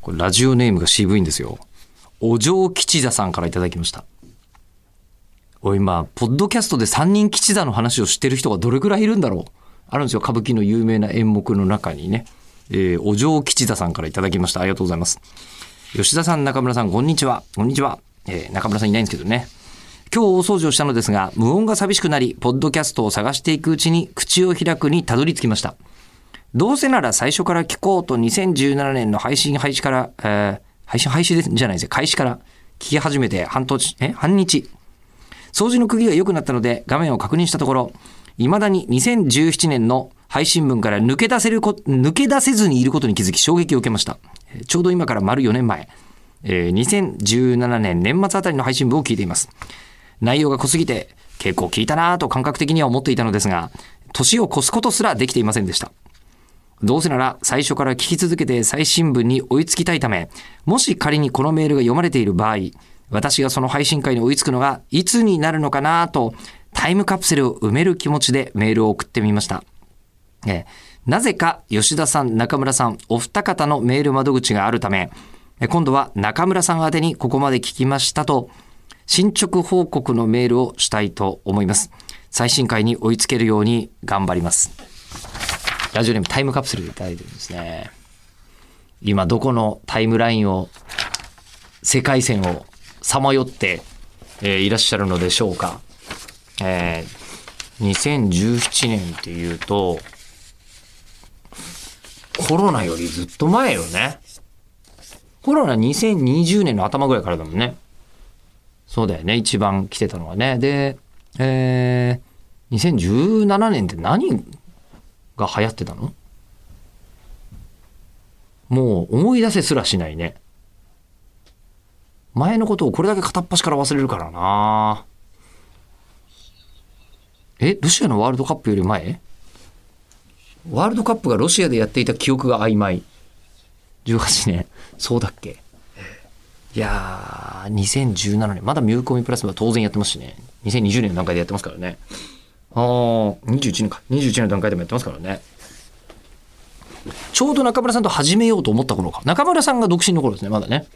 これラジオネームが渋いんですよ。お嬢吉田さんからいただきました。お今、ポッドキャストで三人吉田の話を知ってる人がどれくらいいるんだろうあるんですよ。歌舞伎の有名な演目の中にね。えー、お嬢吉田さんからいただきました。ありがとうございます。吉田さん、中村さん、こんにちは。こんにちは。えー、中村さんいないんですけどね。今日大掃除をしたのですが、無音が寂しくなり、ポッドキャストを探していくうちに口を開くにたどり着きました。どうせなら最初から聞こうと2017年の配信開始から、えー、配信配信じゃないですよ。開始から聞き始めて半年、え半日。掃除の釘が良くなったので画面を確認したところ、未だに2017年の配信分から抜け出せるこ、抜け出せずにいることに気づき衝撃を受けました。ちょうど今から丸4年前、えー、2017年年末あたりの配信分を聞いています。内容が濃すぎて結構聞いたなぁと感覚的には思っていたのですが、年を越すことすらできていませんでした。どうせなら最初から聞き続けて最新聞に追いつきたいため、もし仮にこのメールが読まれている場合、私がその配信会に追いつくのがいつになるのかなと、タイムカプセルを埋める気持ちでメールを送ってみました。えなぜか吉田さん、中村さん、お二方のメール窓口があるため、今度は中村さん宛にここまで聞きましたと、進捗報告のメールをしたいと思います。最新回に追いつけるように頑張ります。ラジオネームタイムカプセルでいただいてるんですね。今どこのタイムラインを、世界線をさまよって、えー、いらっしゃるのでしょうか。えー、2017年っていうと、コロナよりずっと前よね。コロナ2020年の頭ぐらいからだもんね。そうだよね。一番来てたのはね。で、えー、2017年って何が流行ってたの？もう思い出せすらしないね。前のことをこれだけ片っ端から忘れるからなえ、ロシアのワールドカップより前？ワールドカップがロシアでやっていた記憶が曖昧。18年。そうだっけ？いやー、2017年。まだミューコミプラスは当然やってますしね。2020年の段階でやってますからね。ああ、21年か。21年の段階でもやってますからね。ちょうど中村さんと始めようと思った頃か。中村さんが独身の頃ですね、まだね。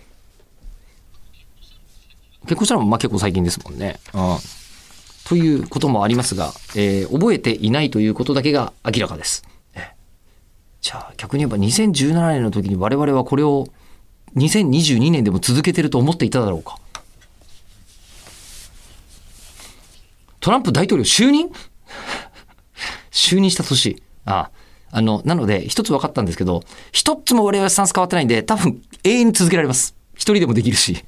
結婚したのもまあ結構最近ですもんね。うん。ということもありますが、えー、覚えていないということだけが明らかです。じゃあ逆に言えば2017年の時に我々はこれを2022年でも続けてると思っていただろうか。トランプ大統領就任？就任した年。ああ。の、なので、一つ分かったんですけど、一つも我々スタンス変わってないんで、多分永遠に続けられます。一人でもできるし。